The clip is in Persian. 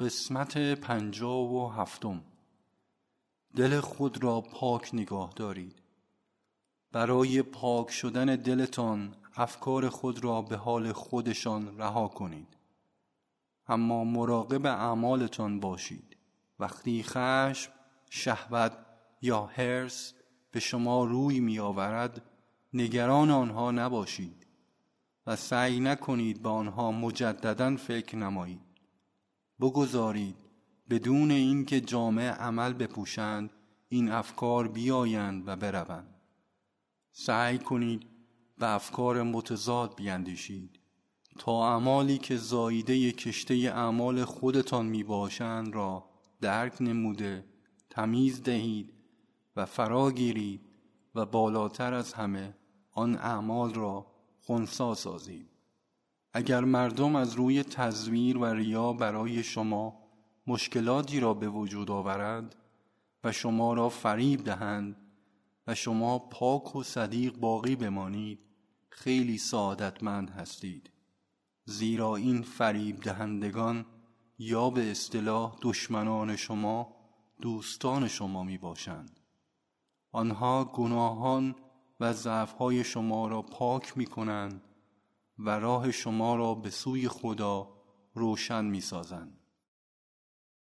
قسمت پنجاه و هفتم. دل خود را پاک نگاه دارید. برای پاک شدن دلتان افکار خود را به حال خودشان رها کنید. اما مراقب اعمالتان باشید. وقتی خشم شهوت یا هرس به شما روی می آورد نگران آنها نباشید و سعی نکنید به آنها مجددا فکر نمایید. بگذارید بدون اینکه جامعه عمل بپوشند این افکار بیایند و بروند. سعی کنید به افکار متضاد بیندیشید. تا اعمالی که زاییده کشته اعمال خودتان می باشند را درک نموده تمیز دهید و فرا گیرید و بالاتر از همه آن اعمال را خونسا سازید. اگر مردم از روی تزویر و ریا برای شما مشکلاتی را به وجود آورند و شما را فریب دهند و شما پاک و صدیق باقی بمانید خیلی سعادتمند هستید. زیرا این فریب دهندگان یا به اصطلاح دشمنان شما دوستان شما می باشند. آنها گناهان و ضعفهای شما را پاک می کنند و راه شما را به سوی خدا روشن می سازند